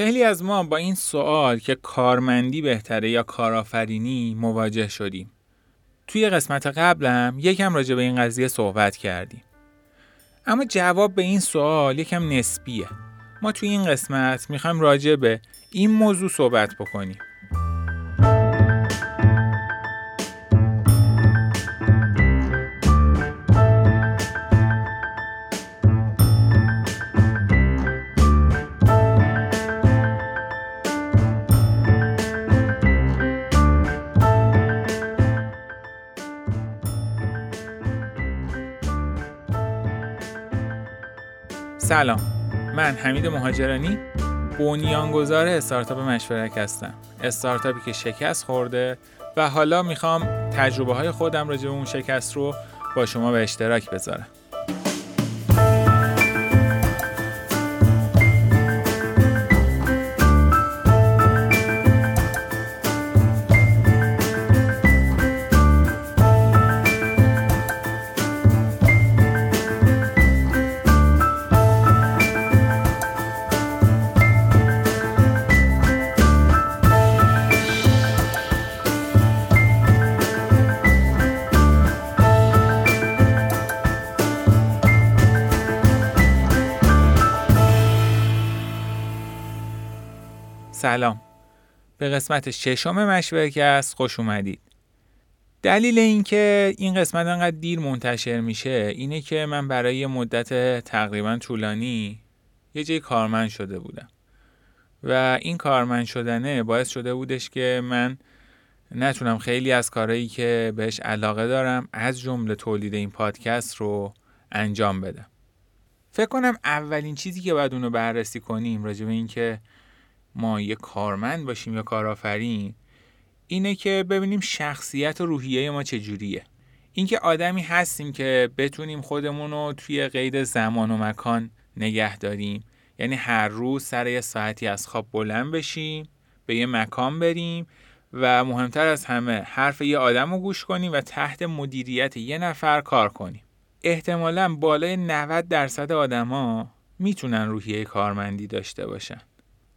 خیلی از ما با این سوال که کارمندی بهتره یا کارآفرینی مواجه شدیم. توی قسمت قبلم یکم راجع به این قضیه صحبت کردیم. اما جواب به این سوال یکم نسبیه. ما توی این قسمت می‌خوایم راجع به این موضوع صحبت بکنیم. سلام. من حمید مهاجرانی بنیانگذار استارتاپ مشورک هستم. استارتاپی که شکست خورده و حالا می‌خوام تجربه های خودم راجع به اون شکست رو با شما به اشتراک بذارم. سلام. به قسمت ششم مشورکست خوش اومدید. دلیل اینکه این قسمت انقدر دیر منتشر میشه اینه که من برای مدت تقریبا طولانی یه جای کارمند شده بودم. و این کارمند شدنه باعث شده بودش که من نتونم خیلی از کارهایی که بهش علاقه دارم از جمله تولید این پادکست رو انجام بدم. فکر کنم اولین چیزی که باید اونو بررسی کنیم راجع به اینکه ما یه کارمند باشیم یا کارآفرین اینه که ببینیم شخصیت و روحیه ما چجوریه. اینکه آدمی هستیم که بتونیم خودمون رو توی قید زمان و مکان نگه داریم. یعنی هر روز سر یه ساعتی از خواب بلند بشیم به یه مکان بریم و مهمتر از همه حرف یه آدم رو گوش کنیم و تحت مدیریت یه نفر کار کنیم. احتمالا بالای 90 درصد آدما می‌تونن روحیه کارمندی داشته باشن.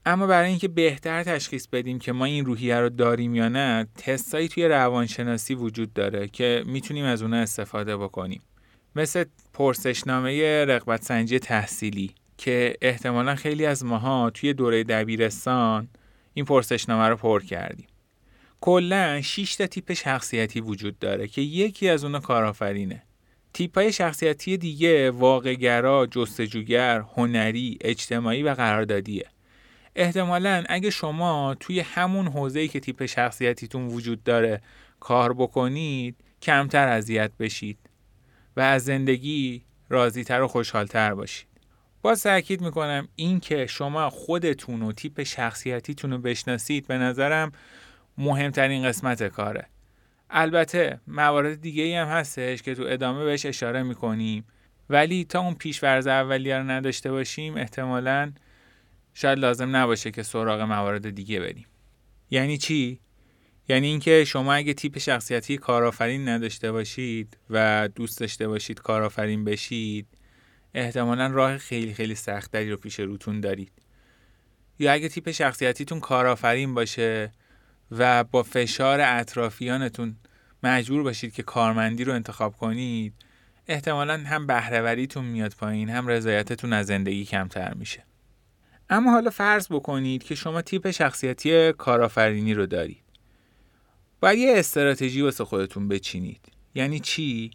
اما برای اینکه بهتر تشخیص بدیم که ما این روحیه رو داریم یا نه تستایی توی روانشناسی وجود داره که می‌تونیم از اونها استفاده بکنیم. مثل پرسشنامه رقبت سنجی تحصیلی که احتمالا خیلی از ماها توی دوره دبیرستان این پرسشنامه رو پر کردیم. کلا 6 تا تیپ شخصیتی وجود داره که یکی از اونها کارآفرینه. تیپ های شخصیتی دیگه واقعگرا، جستجوگر، هنری، اجتماعی و قراردادیه. احتمالا اگه شما توی همون حوزه‌ای که تیپ شخصیتیتون وجود داره کار بکنید کمتر اذیت بشید و از زندگی راضیتر و خوشحالتر باشید. باز تاکید می‌کنم این که شما خودتون و تیپ شخصیتیتون رو بشناسید به نظرم مهمترین قسمت کاره. البته موارد دیگه هم هستش که تو ادامه بهش اشاره می‌کنیم. ولی تا اون پیشورز اولیه رو نداشته باشیم احتمالاً شاید لازم نباشه که سراغ موارد دیگه بریم. یعنی چی؟ یعنی اینکه شما اگه تیپ شخصیتی کارآفرین نداشته باشید و دوست داشته باشید کارآفرین بشید احتمالا راه خیلی خیلی سختری رو پیش روتون دارید. یا اگه تیپ شخصیتیتون کارآفرین باشه و با فشار اطرافیانتون مجبور باشید که کارمندی رو انتخاب کنید احتمالا هم بهرهوریتون میاد پایین هم رضایتتون از زندگی کمتر میشه. اما حالا فرض بکنید که شما تیپ شخصیتی کارآفرینی رو دارید. باید یه استراتژی واسه خودتون بچینید. یعنی چی؟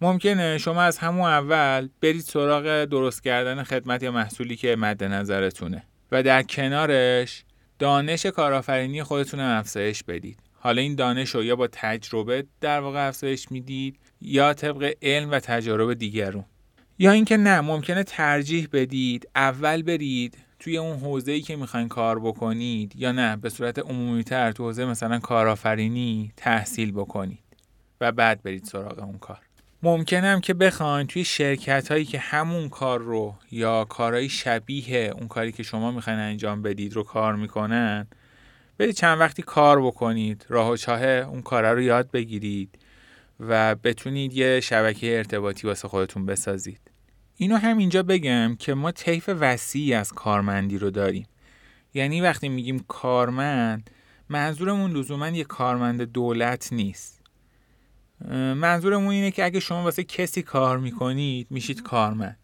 ممکنه شما از همون اول برید سراغ درست کردن خدمت یا محصولی که مد نظرتونه و در کنارش دانش کارآفرینی خودتون هم افزایش بدید. حالا این دانش رو یا با تجربه در واقع افزایش می‌دید یا طبق علم و تجارب دیگرون یا اینکه نه ممکنه ترجیح بدید اول برید توی اون حوزه ای که می‌خواین کار بکنید یا نه به صورت عمومی تر تو حوزه مثلا کارآفرینی تحصیل بکنید و بعد برید سراغ اون کار. ممکنم که بخواین توی شرکت هایی که همون کار رو یا کارهای شبیه اون کاری که شما می‌خواین انجام بدید رو کار می‌کنن برید چند وقتی کار بکنید راه و چاه اون کاره رو یاد بگیرید و بتونید یه شبکه ارتباطی واسه خودتون بسازید. اینو هم اینجا بگم که ما طیف وسیعی از کارمندی رو داریم. یعنی وقتی میگیم کارمند منظورمون لزوما یه کارمند دولت نیست. منظورمون اینه که اگه شما واسه کسی کار می‌کنید میشید کارمند.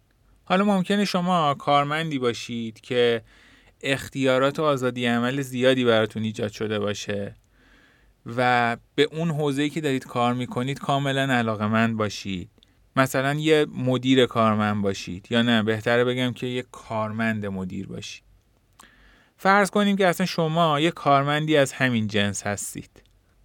حالا ممکنه شما کارمندی باشید که اختیارات و آزادی عمل زیادی براتون ایجاد شده باشه و به اون حوزه‌ای که دارید کار می‌کنید کاملا علاقمند باشید. مثلا یه مدیر کارمند باشید یا نه بهتره بگم که یه کارمند مدیر باشید. فرض کنیم که اصلا شما یه کارمندی از همین جنس هستید.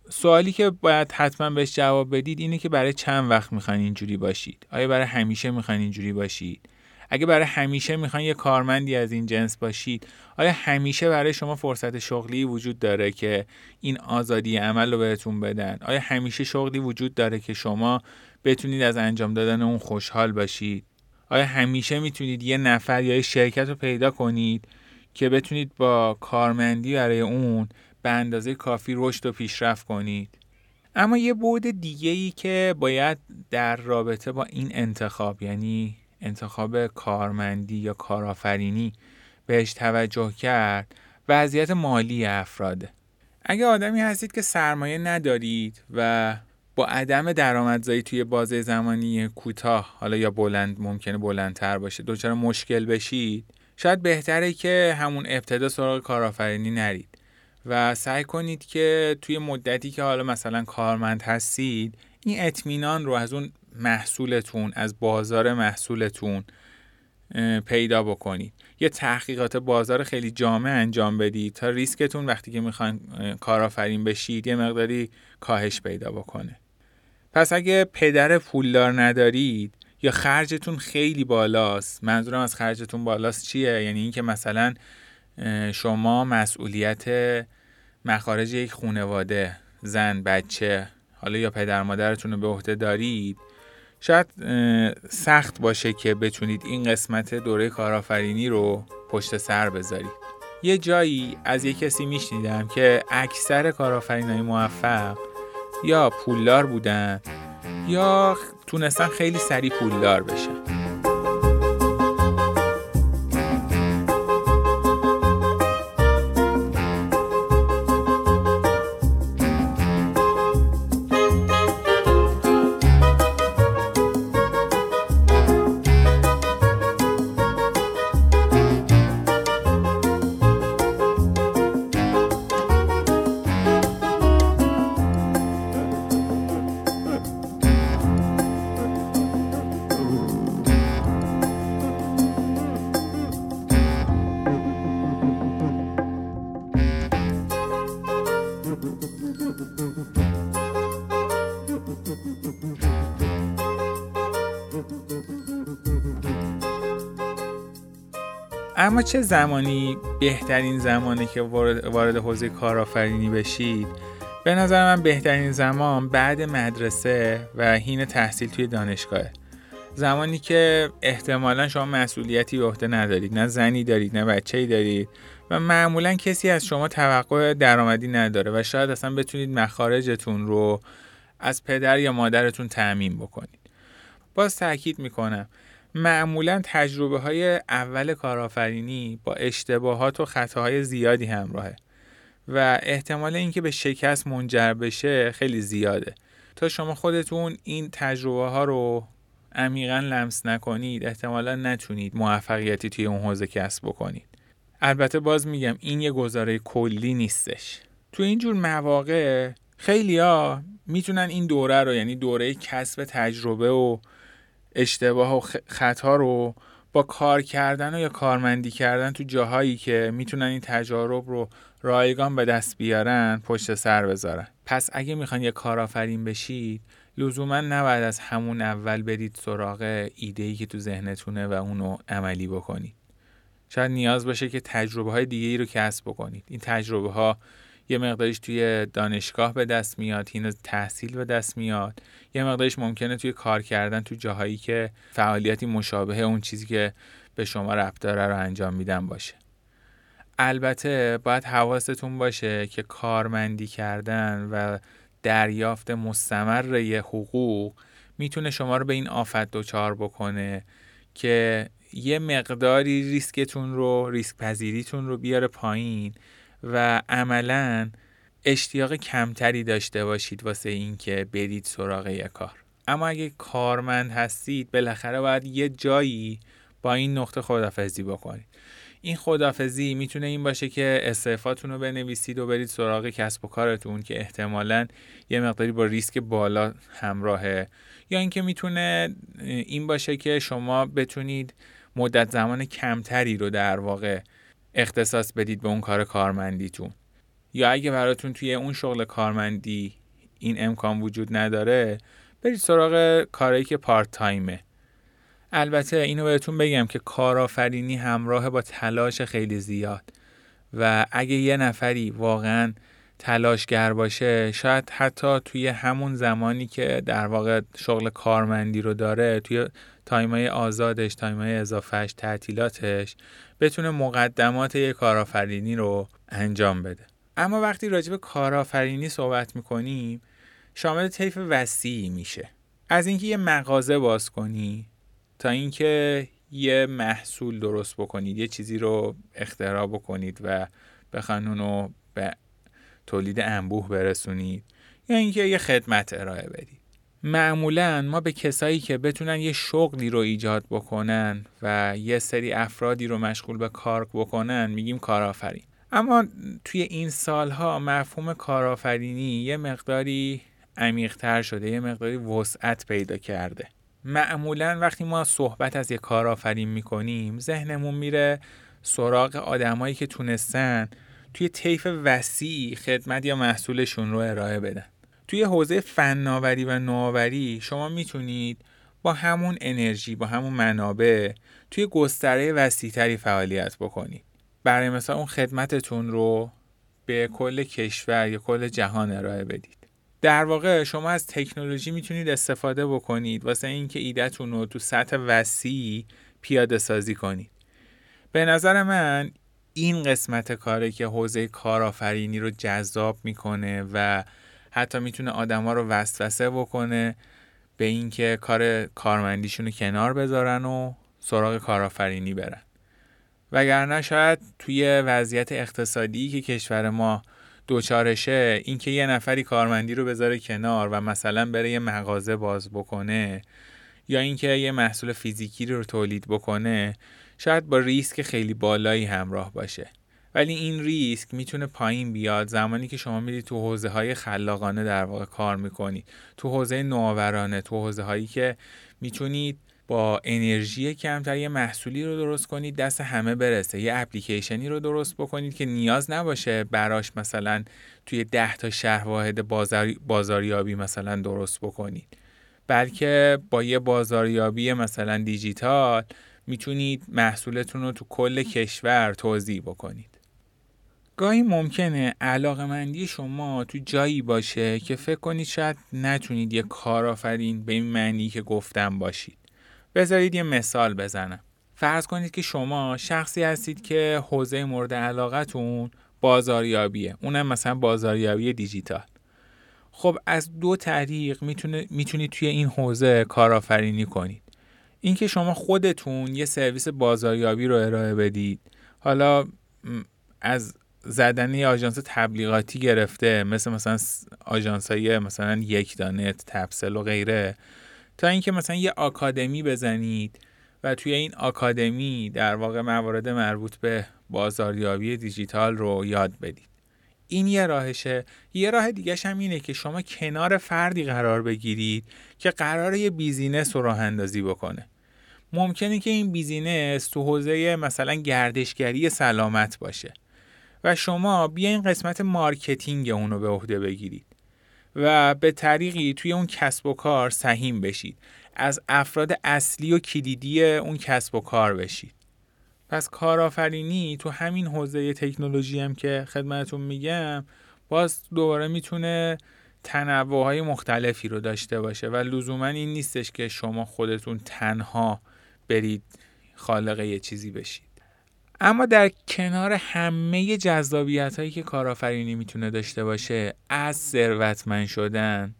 سوالی که باید حتما بهش جواب بدید اینه که برای چند وقت می‌خواین اینجوری باشید؟ آیا برای همیشه می‌خواین اینجوری باشید؟ اگه برای همیشه می‌خواین یه کارمندی از این جنس باشید آیا همیشه برای شما فرصت شغلی وجود داره که این آزادی عمل رو بهتون بدن؟ آیا همیشه شغلی وجود داره که شما بتونید از انجام دادن اون خوشحال باشید. آیا همیشه می‌تونید یه نفر یا یه شرکت رو پیدا کنید که بتونید با کارمندی برای اون به اندازه کافی رشد و پیشرفت کنید؟ اما یه بود دیگه ای که باید در رابطه با این انتخاب یعنی انتخاب کارمندی یا کارآفرینی بهش توجه کرد وضعیت مالی افراده. اگه آدمی هستید که سرمایه ندارید و با عدم درآمدزایی توی بازه زمانی کوتاه حالا یا بلند ممکنه بلندتر باشه دچار مشکل بشید شاید بهتره که همون ابتدا سراغ کارآفرینی نرید و سعی کنید که توی مدتی که حالا مثلا کارمند هستید این اطمینان رو از اون محصولتون از بازار محصولتون پیدا بکنید. یه تحقیقات بازار خیلی جامع انجام بدید تا ریسکتون وقتی که می‌خواین کارآفرین بشید یه مقداری کاهش پیدا بکنه. پس اگه پدر پولدار ندارید یا خرجتون خیلی بالاست منظورم از خرجتون بالاست چیه؟ یعنی اینکه مثلا شما مسئولیت مخارج یک خونواده زن بچه حالا یا پدر مادرتون رو به عهده دارید شاید سخت باشه که بتونید این قسمت دوره کارآفرینی رو پشت سر بذارید. یه جایی از یه کسی میشنیدم که اکثر کارآفرینای موفق یا پولدار بودن یا تونستن خیلی سریع پولدار بشن. اما چه زمانی بهترین زمانی که وارد, وارد حوزه کارآفرینی بشید؟ به نظر من بهترین زمان بعد مدرسه و حین تحصیل توی دانشگاه. زمانی که احتمالا شما مسئولیتی به عهده ندارید نه زنی دارید نه بچه‌ای دارید و معمولا کسی از شما توقع درآمدی نداره و شاید اصلا بتونید مخارجتون رو از پدر یا مادرتون تعمین بکنید. باز تاکید می‌کنم معمولا تجربه های اول کارآفرینی با اشتباهات و خطاهای زیادی همراهه و احتمال اینکه به شکست منجر بشه خیلی زیاده. تا شما خودتون این تجربه ها رو عمیقا لمس نکنید احتمالا نتونید موفقیتی توی اون حوزه کسب بکنید. البته باز میگم این یه گزاره کلی نیستش. تو اینجور مواقع خیلی ها می‌تونن این دوره رو یعنی دوره کسب تجربه و اشتباه و خطا رو با کار کردن و یا کارمندی کردن تو جاهایی که می‌تونن این تجارب رو رایگان به دست بیارن پشت سر بذارن. پس اگه می‌خوان یه کارآفرین بشید لزوما نباید از همون اول برید سراغ ایده که تو ذهنتونه و اونو عملی بکنید. شاید نیاز باشه که تجربه های دیگه ای رو کسب بکنید. این تجربه ها یه مقدارش توی دانشگاه به دست میاد این تحصیل به دست میاد. یه مقدارش ممکنه توی کار کردن تو جاهایی که فعالیتی مشابه اون چیزی که به شما ربط داره رو انجام میدن باشه. البته باید حواستون باشه که کارمندی کردن و دریافت مستمر یه حقوق می‌تونه شما رو به این آفت دچار بکنه که یه مقداری ریسکتون رو ریسک پذیریتون رو بیاره پایین و عملا اشتیاق کمتری داشته باشید واسه اینکه برید سراغ یه کار. اما اگه کارمند هستید بالاخره باید یه جایی با این نقطه خدافزی بکنید. این خدافزی می‌تونه این باشه که استعفاتون رو بنویسید و برید سراغ کسب و کارتون که احتمالا یه مقداری با ریسک بالا همراهه. یا اینکه می‌تونه این باشه که شما بتونید مدت زمان کمتری رو در واقع اختصاص بدید به اون کار کارمندیتون یا اگه براتون توی اون شغل کارمندی این امکان وجود نداره برید سراغ کاری که پارت تایمه البته اینو بهتون بگم که کارآفرینی همراه با تلاش خیلی زیاد. و اگه یه نفری واقعا تلاشگر باشه شاید حتی توی همون زمانی که در واقع شغل کارمندی رو داره توی time ای آزادش time ای اضافهش تعطیلاتش بتونه مقدمات یه کارآفرینی رو انجام بده. اما وقتی راجع به کارآفرینی صحبت می‌کنیم شامل طیف وسیعی میشه. از اینکه یه مغازه باز کنی تا اینکه یه محصول درست بکنید یه چیزی رو اختراع بکنید و بخواین رو به تولید انبوه برسونید یا اینکه یه خدمت ارائه بدید. معمولا ما به کسایی که بتونن یه شغلی رو ایجاد بکنن و یه سری افرادی رو مشغول به کار بکنن میگیم کارآفرین. اما توی این سالها مفهوم کارآفرینی یه مقداری عمیقتر شده یه مقداری وسعت پیدا کرده. معمولا وقتی ما صحبت از یه کارآفرین می‌کنیم ذهنمون میره سراغ آدمایی که تونستن توی طیف وسیع خدمت یا محصولشون رو ارائه بدن. توی حوزه فناوری و نوآوری شما می‌تونید با همون انرژی با همون منابع توی گستره وسیعتری فعالیت بکنید. برای مثلا اون خدمتتون رو به کل کشور یا کل جهان ارائه بدید. در واقع شما از تکنولوژی می‌تونید استفاده بکنید واسه اینکه ایدهتون رو تو سطح وسیع پیاده سازی کنید. به نظر من این قسمت کاره که حوزه کارآفرینی رو جذاب می‌کنه و حتی می‌تونه آدما رو وسوسه بکنه به اینکه کار کارمندیشون رو کنار بذارن و سراغ کارآفرینی برن. وگرنه شاید توی وضعیت اقتصادی که کشور ما دوچارشه اینکه یه نفری کارمندی رو بذاره کنار و مثلا بره یه مغازه باز بکنه یا اینکه یه محصول فیزیکی رو تولید بکنه شاید با ریسک خیلی بالایی همراه باشه. ولی این ریسک می‌تونه پایین بیاد. زمانی که شما میرید تو حوزه های خلاقانه در واقع کار می‌کنید تو حوزه نوآورانه تو حوزه هایی که می‌تونید با انرژی کمتر یه محصولی رو درست کنید دست همه برسه. یه اپلیکیشنی رو درست بکنید که نیاز نباشه براش مثلا توی ده تا شهر واحد بازاریابی مثلا درست بکنید بلکه با یه بازاریابی مثلا دیجیتال می‌تونید محصولتون رو تو کل کشور توضیح بکنید. گاهی ممکنه علاقه مندی شما تو جایی باشه که فکر کنید شاید نتونید یه کارآفرین به این معنی که گفتم باشید. بذارید یه مثال بزنم. فرض کنید که شما شخصی هستید که حوزه مورد علاقتون بازاریابیه. اونم مثلا بازاریابی دیجیتال. خب از دو طریق می‌تونید توی این حوزه کارآفرینی کنید. اینکه شما خودتون یه سرویس بازاریابی رو ارائه بدید. حالا از زدن یه آژانس تبلیغاتی گرفته مثل مثلا آژانس های مثلا یک دانت تپسل و غیره. تا اینکه مثلا یه آکادمی بزنید و توی این آکادمی در واقع موارد مربوط به بازاریابی دیجیتال رو یاد بدید. این یه راهشه. یه راه دیگه هم اینه که شما کنار فردی قرار بگیرید که قراره یه business رو راه اندازی بکنه. ممکنه که این business تو حوزه مثلا گردشگری سلامت باشه. و شما بیاین قسمت marketing اونو به عهده بگیرید و به طریقی توی اون کسب و کار سهیم بشید. از افراد اصلی و کلیدی اون کسب و کار بشید. پس کارآفرینی تو همین حوزه تکنولوژی هم که خدمتتون میگم باز دوباره می‌تونه تنوع های مختلفی رو داشته باشه و لزوما این نیستش که شما خودتون تنها برید خالق یه چیزی بشید. اما در کنار همه جذابیت هایی که کارآفرینی می‌تونه داشته باشه از ثروتمند شدن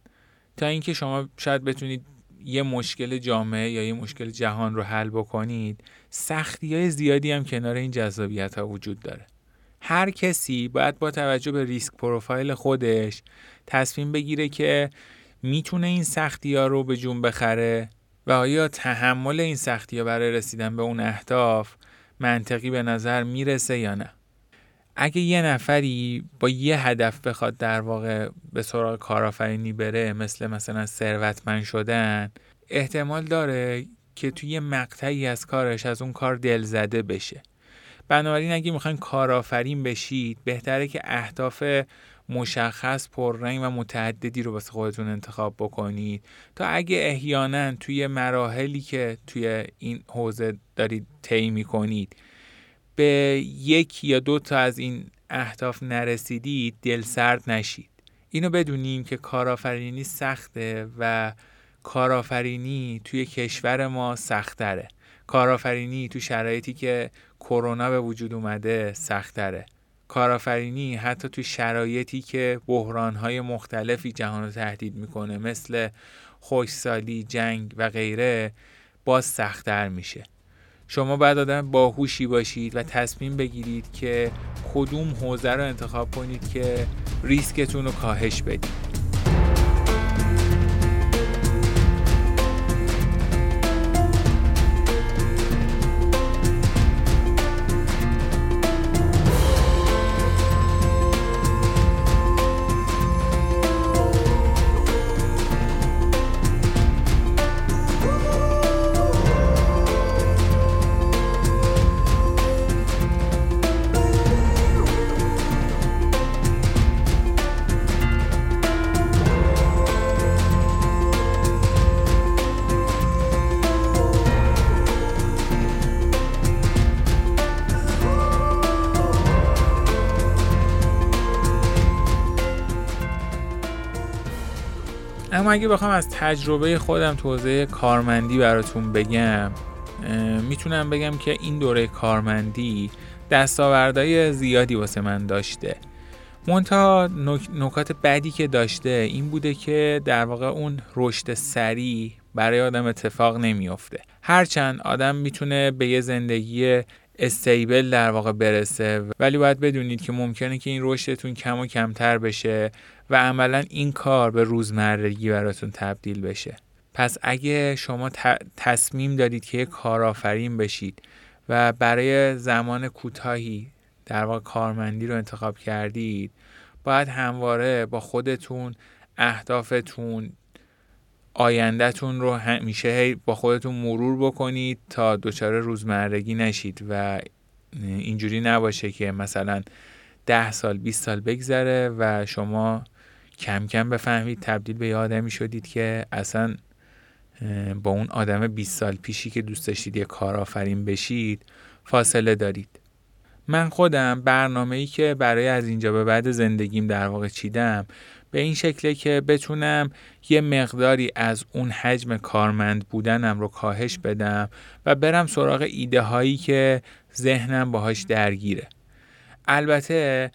تا اینکه شما شاید بتونید یه مشکل جامعه یا یه مشکل جهان رو حل بکنید سختی های زیادی هم کنار این جذابیت ها وجود داره. هر کسی باید با توجه به ریسک پروفایل خودش تصمیم بگیره که می‌تونه این سختی ها رو به جون بخره و آیا تحمل این سختی ها برای رسیدن به اون اهداف منطقی به نظر می‌رسه یا نه. اگه یه نفری با یه هدف بخواد در واقع به سراغ کارآفرینی بره مثل مثلا ثروتمند شدن احتمال داره که توی مقطعی از کارش از اون کار دل زده بشه. بنابراین اگه می‌خواین کارآفرین بشید بهتره که اهداف مشخص پررنگ و متعددی رو واسه خودتون انتخاب بکنید. تا اگه احیانا توی مراحلی که توی این حوزه دارید طی می‌کنید به یک یا دو تا از این اهداف نرسیدید دل سرد نشید. اینو بدونیم که کارآفرینی سخته و کارآفرینی توی کشور ما سختره. کارآفرینی تو شرایطی که کرونا به وجود اومده سختره. کارآفرینی حتی تو شرایطی که بحرانهای مختلفی جهان رو تهدید می‌کنه مثل خوشسالی، جنگ و غیره باز سختتر میشه. شما باید آدم باهوشی باشید و تصمیم بگیرید که کدوم حوزه رو انتخاب کنید که ریسکتون رو کاهش بدید. اما اگه بخوام از تجربه خودم توضیح کارمندی براتون بگم می‌تونم بگم که این دوره کارمندی دستاوردهای زیادی واسه من داشته. منتها نکات بدی که داشته این بوده که در واقع اون رشد سریع برای آدم اتفاق نمیافته. هرچند آدم می‌تونه به یه زندگی استیبل در واقع برسه ولی باید بدونید که ممکنه که این رشدتون کم و کمتر بشه و عملا این کار به روزمرگی براتون تبدیل بشه. پس اگه شما تصمیم دارید که کارآفرین بشید و برای زمان کوتاهی در واقع کارمندی رو انتخاب کردید باید همواره با خودتون اهدافتون آیندهتون رو همیشه با خودتون مرور بکنید تا دچار روزمرگی نشید و اینجوری نباشه که مثلا ده سال 20 سال بگذره و شما کم کم بفهمید تبدیل به یه آدمی شدید که اصلا با اون آدم 20 سال پیشی که دوست داشتید یه کارآفرین بشید فاصله دارید. من خودم برنامه ای که برای از اینجا به بعد زندگیم در واقع چیدم به این شکله که بتونم یه مقداری از اون حجم کارمند بودنم رو کاهش بدم و برم سراغ ایده هایی که ذهنم باهاش درگیره. البته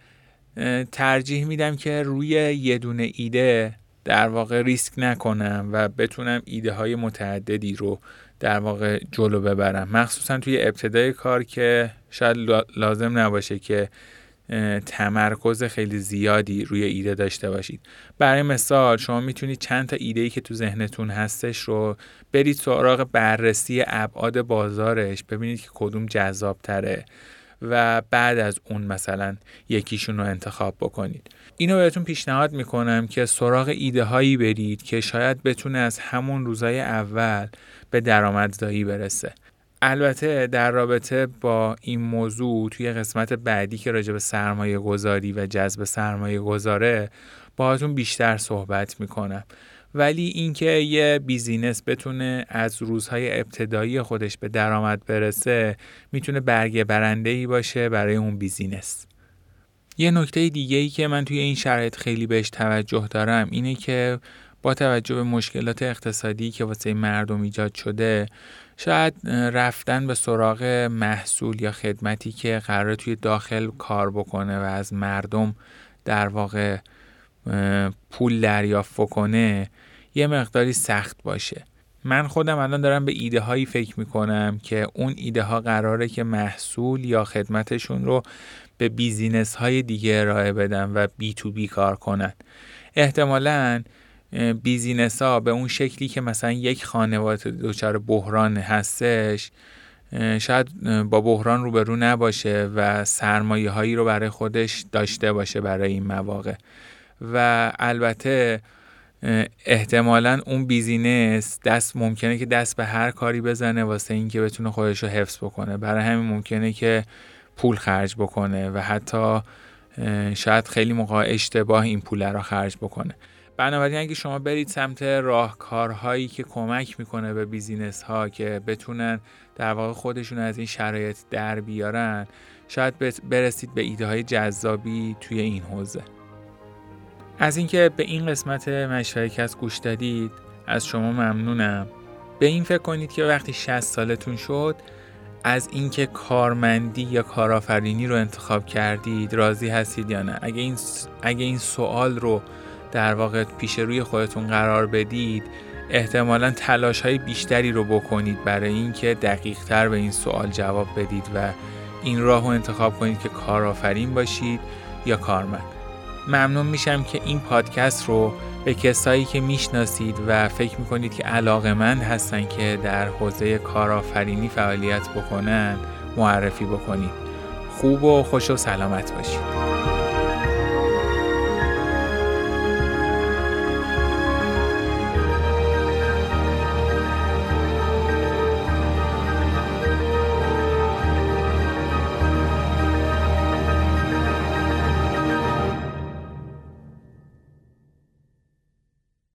ترجیح میدم که روی یه دونه ایده در واقع ریسک نکنم و بتونم ایده های متعددی رو در واقع جلو ببرم. مخصوصا توی ابتدای کار که شاید لازم نباشه که تمرکز خیلی زیادی روی ایده داشته باشید. برای مثال شما می‌تونید چند تا ایده ای که تو ذهنتون هستش رو برید سراغ بررسی ابعاد بازارش ببینید که کدوم جذاب تره و بعد از اون مثلا یکیشون رو انتخاب بکنید. اینو بهتون پیشنهاد می‌کنم که سراغ ایده هایی برید که شاید بتونه از همون روزای اول به درآمدزایی برسه. البته در رابطه با این موضوع توی قسمت بعدی که راجع به سرمایه گذاری و جذب سرمایه گذاره باهاتون بیشتر صحبت می‌کنم. ولی اینکه یه business بتونه از روزهای ابتدایی خودش به درآمد برسه می‌تونه برگ برنده ای باشه برای اون business. یه نکته دیگه ای که من توی این شرایط خیلی بهش توجه دارم اینه که با توجه به مشکلات اقتصادی که واسه مردم ایجاد شده شاید رفتن به سراغ محصول یا خدمتی که قراره توی داخل کار بکنه و از مردم در واقع پول دریافت کنه یه مقداری سخت باشه. من خودم الان دارم به ایده هایی فکر می‌کنم که اون ایده ها قراره که محصول یا خدمتشون رو به business های دیگه ارائه بدن و B2B کار کنن. احتمالا business ها به اون شکلی که مثلا یک خانواده دچار بحران هستش شاید با بحران روبرو نباشه و سرمایه هایی رو برای خودش داشته باشه برای این مواقع. و البته احتمالا اون business دست ممکنه که دست به هر کاری بزنه واسه اینکه بتونه خودش رو حفظ بکنه. برای همین ممکنه که پول خرج بکنه و حتی شاید خیلی موقع اشتباه این پول رو خرج بکنه. بنابراین اگه شما برید سمت راهکارهایی که کمک می‌کنه به business ها که بتونن در واقع خودشون از این شرایط در بیارن شاید برسید به ایده های جذابی توی این حوزه. از اینکه به این قسمت مشورکت گوش دادید از شما ممنونم. به این فکر کنید که وقتی 60 سالتون شد از اینکه کارمندی یا کارآفرینی رو انتخاب کردید راضی هستید یا نه؟ اگه این اگه این سوال رو در واقع پیش روی خودتون قرار بدید احتمالا تلاش های بیشتری رو بکنید برای اینکه دقیق تر به این سوال جواب بدید و این راه رو انتخاب کنید که کارآفرین باشید یا کارمند. ممنون میشم که این پادکست رو به کسایی که می‌شناسید و فکر می‌کنید که علاقه مند هستن که در حوزه کارآفرینی فعالیت بکنن معرفی بکنید. خوب و خوش و سلامت باشید.